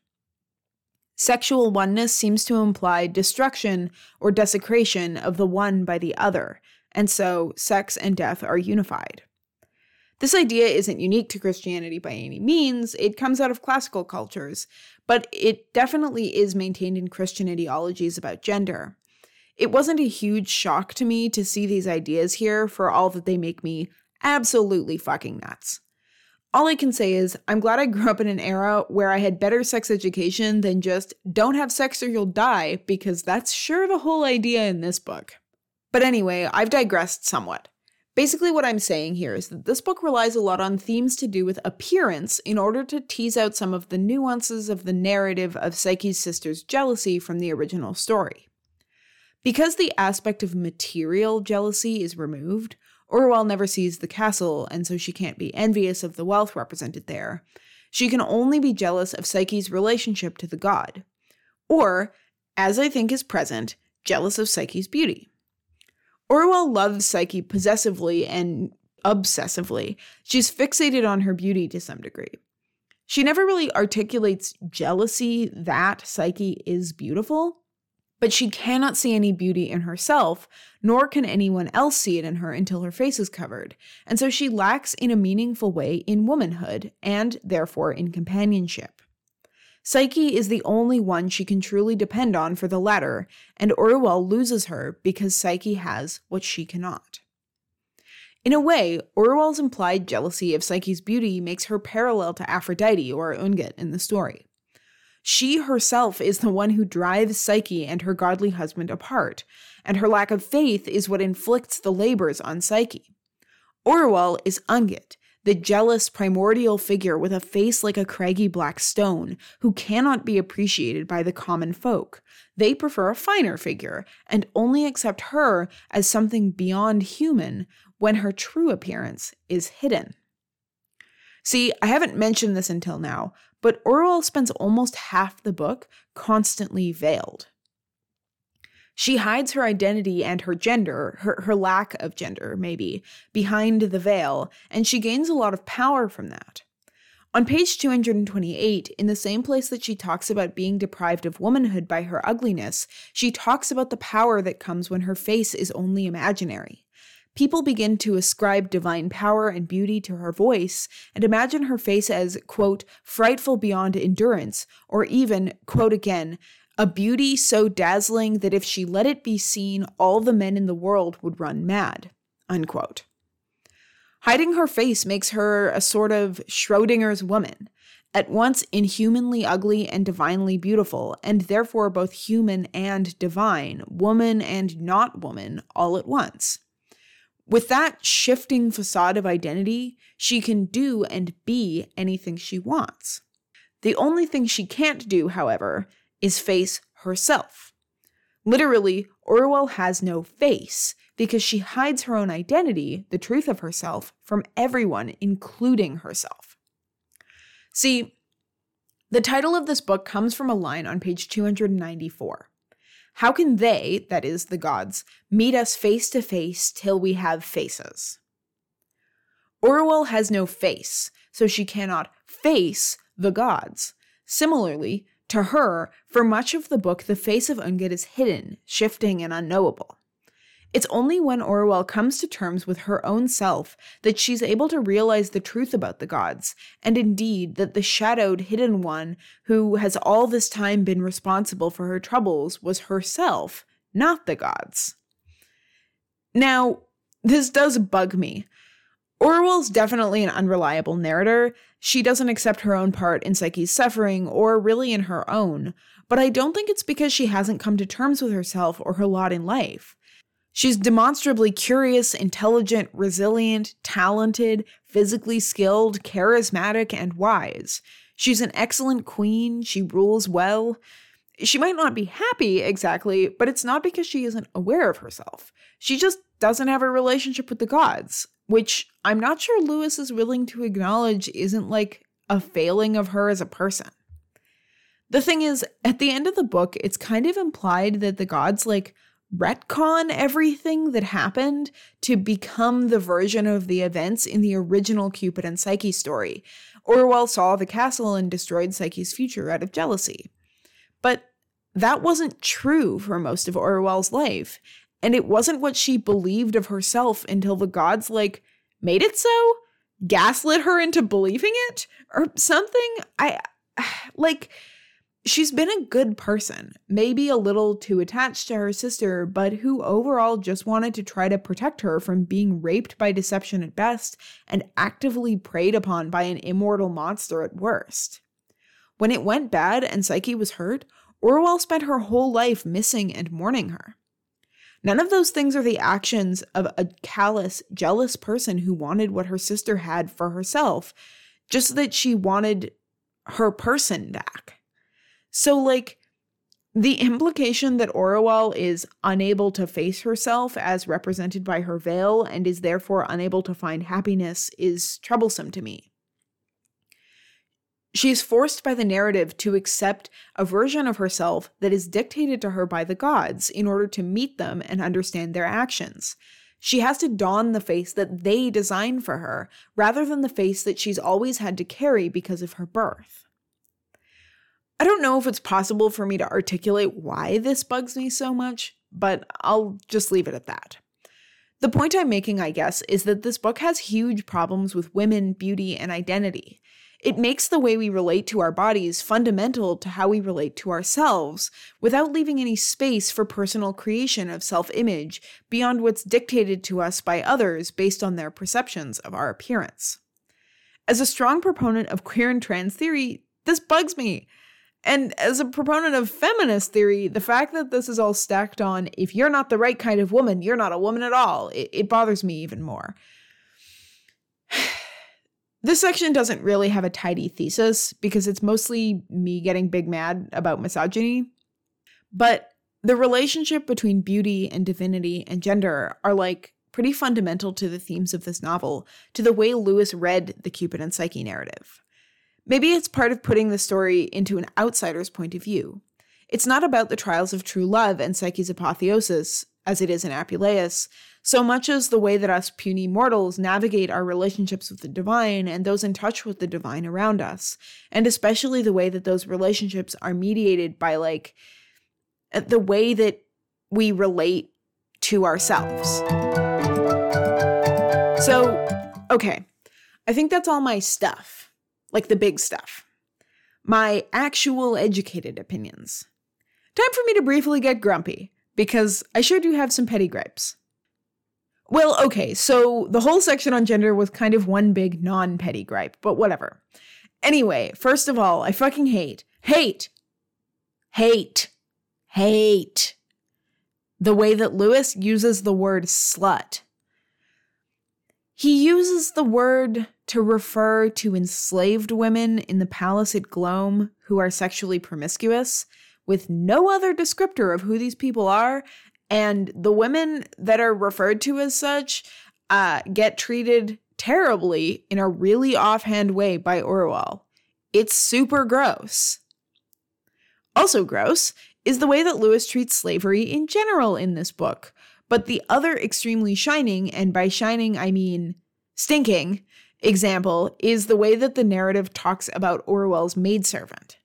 S1: Sexual oneness seems to imply destruction or desecration of the one by the other, and so sex and death are unified. This idea isn't unique to Christianity by any means, it comes out of classical cultures, but it definitely is maintained in Christian ideologies about gender. It wasn't a huge shock to me to see these ideas here for all that they make me absolutely fucking nuts. All I can say is, I'm glad I grew up in an era where I had better sex education than just don't have sex or you'll die, because that's sure the whole idea in this book. But anyway, I've digressed somewhat. Basically, what I'm saying here is that this book relies a lot on themes to do with appearance in order to tease out some of the nuances of the narrative of Psyche's sister's jealousy from the original story. Because the aspect of material jealousy is removed, Orual never sees the castle, and so she can't be envious of the wealth represented there. She can only be jealous of Psyche's relationship to the god. Or, as I think is present, jealous of Psyche's beauty. Orual loves Psyche possessively and obsessively. She's fixated on her beauty to some degree. She never really articulates jealousy that Psyche is beautiful, but she cannot see any beauty in herself, nor can anyone else see it in her until her face is covered, and so she lacks in a meaningful way in womanhood, and therefore in companionship. Psyche is the only one she can truly depend on for the latter, and Orual loses her because Psyche has what she cannot. In a way, Orual's implied jealousy of Psyche's beauty makes her parallel to Aphrodite or Ungit in the story. She herself is the one who drives Psyche and her godly husband apart, and her lack of faith is what inflicts the labors on Psyche. Orual is Ungit, the jealous primordial figure with a face like a craggy black stone, who cannot be appreciated by the common folk. They prefer a finer figure, and only accept her as something beyond human when her true appearance is hidden. See, I haven't mentioned this until now, but Orual spends almost half the book constantly veiled. She hides her identity and her gender, her, her lack of gender, maybe, behind the veil, and she gains a lot of power from that. On page 228, in the same place that she talks about being deprived of womanhood by her ugliness, she talks about the power that comes when her face is only imaginary. People begin to ascribe divine power and beauty to her voice and imagine her face as, quote, frightful beyond endurance, or even, quote again, a beauty so dazzling that if she let it be seen, all the men in the world would run mad. Unquote. Hiding her face makes her a sort of Schrodinger's woman, at once inhumanly ugly and divinely beautiful, and therefore both human and divine, woman and not woman, all at once. With that shifting facade of identity, she can do and be anything she wants. The only thing she can't do, however, is face herself. Literally, Orual has no face because she hides her own identity, the truth of herself, from everyone, including herself. See, the title of this book comes from a line on page 294. How can they, that is, the gods, meet us face to face till we have faces? Orual has no face, so she cannot face the gods. Similarly, to her, for much of the book, the face of Ungit is hidden, shifting, and unknowable. It's only when Orual comes to terms with her own self that she's able to realize the truth about the gods, and indeed that the shadowed hidden one who has all this time been responsible for her troubles was herself, not the gods. Now, this does bug me. Orual's definitely an unreliable narrator. She doesn't accept her own part in Psyche's suffering, or really in her own, but I don't think it's because she hasn't come to terms with herself or her lot in life. She's demonstrably curious, intelligent, resilient, talented, physically skilled, charismatic, and wise. She's an excellent queen, she rules well. She might not be happy exactly, but it's not because she isn't aware of herself. She just doesn't have a relationship with the gods, which I'm not sure Lewis is willing to acknowledge isn't like a failing of her as a person. The thing is, at the end of the book, it's kind of implied that the gods like retcon everything that happened to become the version of the events in the original Cupid and Psyche story. Orual saw the castle and destroyed Psyche's future out of jealousy. But that wasn't true for most of Orual's life, and it wasn't what she believed of herself until the gods, like, made it so? Gaslit her into believing it? Or something? I. Like, she's been a good person, maybe a little too attached to her sister, but who overall just wanted to try to protect her from being raped by deception at best and actively preyed upon by an immortal monster at worst. When it went bad and Psyche was hurt, Orual spent her whole life missing and mourning her. None of those things are the actions of a callous, jealous person who wanted what her sister had for herself, just that she wanted her person back. So, like, the implication that Orual is unable to face herself as represented by her veil and is therefore unable to find happiness is troublesome to me. She is forced by the narrative to accept a version of herself that is dictated to her by the gods in order to meet them and understand their actions. She has to don the face that they design for her, rather than the face that she's always had to carry because of her birth. I don't know if it's possible for me to articulate why this bugs me so much, but I'll just leave it at that. The point I'm making, I guess, is that this book has huge problems with women, beauty, and identity. It makes the way we relate to our bodies fundamental to how we relate to ourselves, without leaving any space for personal creation of self image beyond what's dictated to us by others based on their perceptions of our appearance. As a strong proponent of queer and trans theory, this bugs me. And as a proponent of feminist theory, the fact that this is all stacked on if you're not the right kind of woman, you're not a woman at all, it, it bothers me even more. This section doesn't really have a tidy thesis because it's mostly me getting big mad about misogyny. But the relationship between beauty and divinity and gender are like pretty fundamental to the themes of this novel, to the way Lewis read the Cupid and Psyche narrative. Maybe it's part of putting the story into an outsider's point of view. It's not about the trials of true love and Psyche's apotheosis, as it is in Apuleius, so much as the way that us puny mortals navigate our relationships with the divine and those in touch with the divine around us, and especially the way that those relationships are mediated by like uh, the way that we relate to ourselves. So, okay, I think that's all my stuff, like the big stuff. My actual educated opinions. Time for me to briefly get grumpy, because I sure do have some petty gripes. Well, okay, so the whole section on gender was kind of one big non petty gripe, but whatever. Anyway, first of all, I fucking hate, hate, hate, hate the way that Lewis uses the word slut. He uses the word to refer to enslaved women in the palace at Glome who are sexually promiscuous, with no other descriptor of who these people are and the women that are referred to as such uh, get treated terribly in a really offhand way by Orual. It's super gross. Also, gross is the way that Lewis treats slavery in general in this book. But the other extremely shining, and by shining I mean stinking, example is the way that the narrative talks about Orual's maidservant.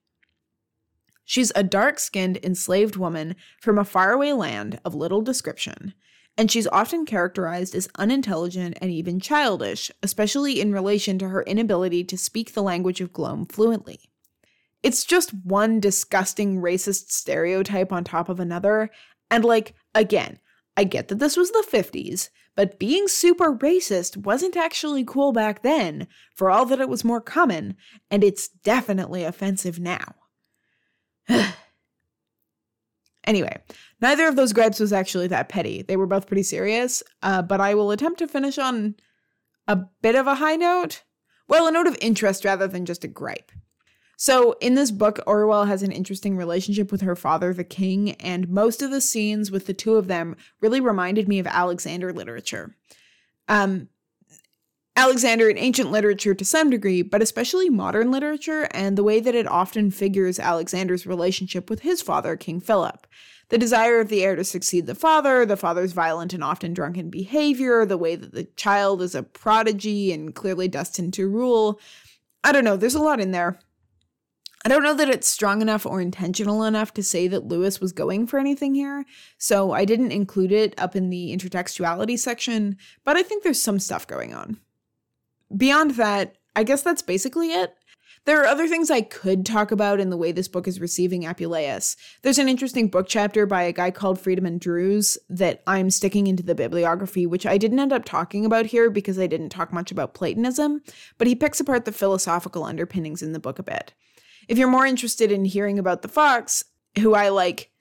S1: She's a dark skinned enslaved woman from a faraway land of little description, and she's often characterized as unintelligent and even childish, especially in relation to her inability to speak the language of Glome fluently. It's just one disgusting racist stereotype on top of another, and like, again, I get that this was the 50s, but being super racist wasn't actually cool back then, for all that it was more common, and it's definitely offensive now. anyway, neither of those gripes was actually that petty. They were both pretty serious, uh, but I will attempt to finish on a bit of a high note. Well, a note of interest rather than just a gripe. So, in this book, Orual has an interesting relationship with her father, the king, and most of the scenes with the two of them really reminded me of Alexander literature. Um, Alexander in ancient literature to some degree, but especially modern literature and the way that it often figures Alexander's relationship with his father, King Philip. The desire of the heir to succeed the father, the father's violent and often drunken behavior, the way that the child is a prodigy and clearly destined to rule. I don't know, there's a lot in there. I don't know that it's strong enough or intentional enough to say that Lewis was going for anything here, so I didn't include it up in the intertextuality section, but I think there's some stuff going on beyond that, I guess that's basically it. There are other things I could talk about in the way this book is receiving Apuleius. There's an interesting book chapter by a guy called Friedemann Drews that I'm sticking into the bibliography, which I didn't end up talking about here because I didn't talk much about Platonism, but he picks apart the philosophical underpinnings in the book a bit. If you're more interested in hearing about the fox, who I like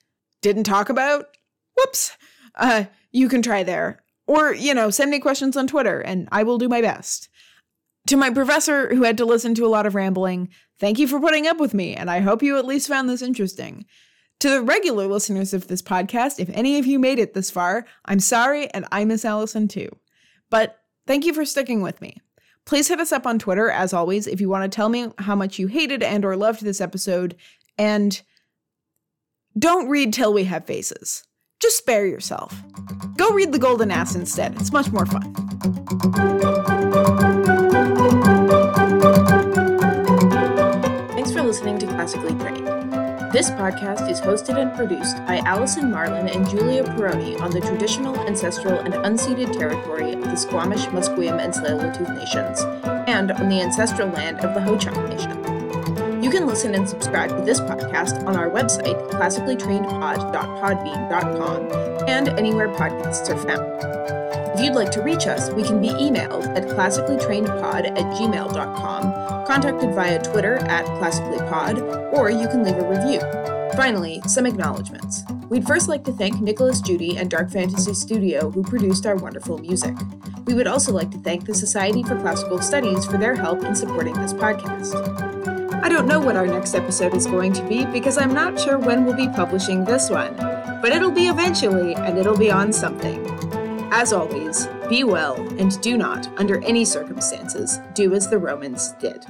S1: didn't talk about, whoops, uh, you can try there. Or, you know, send me questions on Twitter and I will do my best. To my professor, who had to listen to a lot of rambling, thank you for putting up with me, and I hope you at least found this interesting. To the regular listeners of this podcast, if any of you made it this far, I'm sorry, and I miss Allison too. But thank you for sticking with me. Please hit us up on Twitter, as always, if you want to tell me how much you hated and or loved this episode, and don't read Till We Have Faces. Just spare yourself. Go read The Golden Ass instead. It's much more fun. Thanks for listening to Classically Trained. This podcast is hosted and produced by Allison Marlin and Julia Peroni on the traditional, ancestral, and unceded territory of the Squamish, Musqueam, and Tsleil-Waututh nations, and on the ancestral land of the Ho-Chunk Nation. You can listen and subscribe to this podcast on our website, classicallytrainedpod.podbean.com, and anywhere podcasts are found. If you'd like to reach us, we can be emailed at classicallytrainedpod at gmail.com, contacted via Twitter at classicallypod, or you can leave a review. Finally, some acknowledgments. We'd first like to thank Nicholas Judy and Dark Fantasy Studio, who produced our wonderful music. We would also like to thank the Society for Classical Studies for their help in supporting this podcast. I don't know what our next episode is going to be because I'm not sure when we'll be publishing this one, but it'll be eventually and it'll be on something. As always, be well and do not, under any circumstances, do as the Romans did.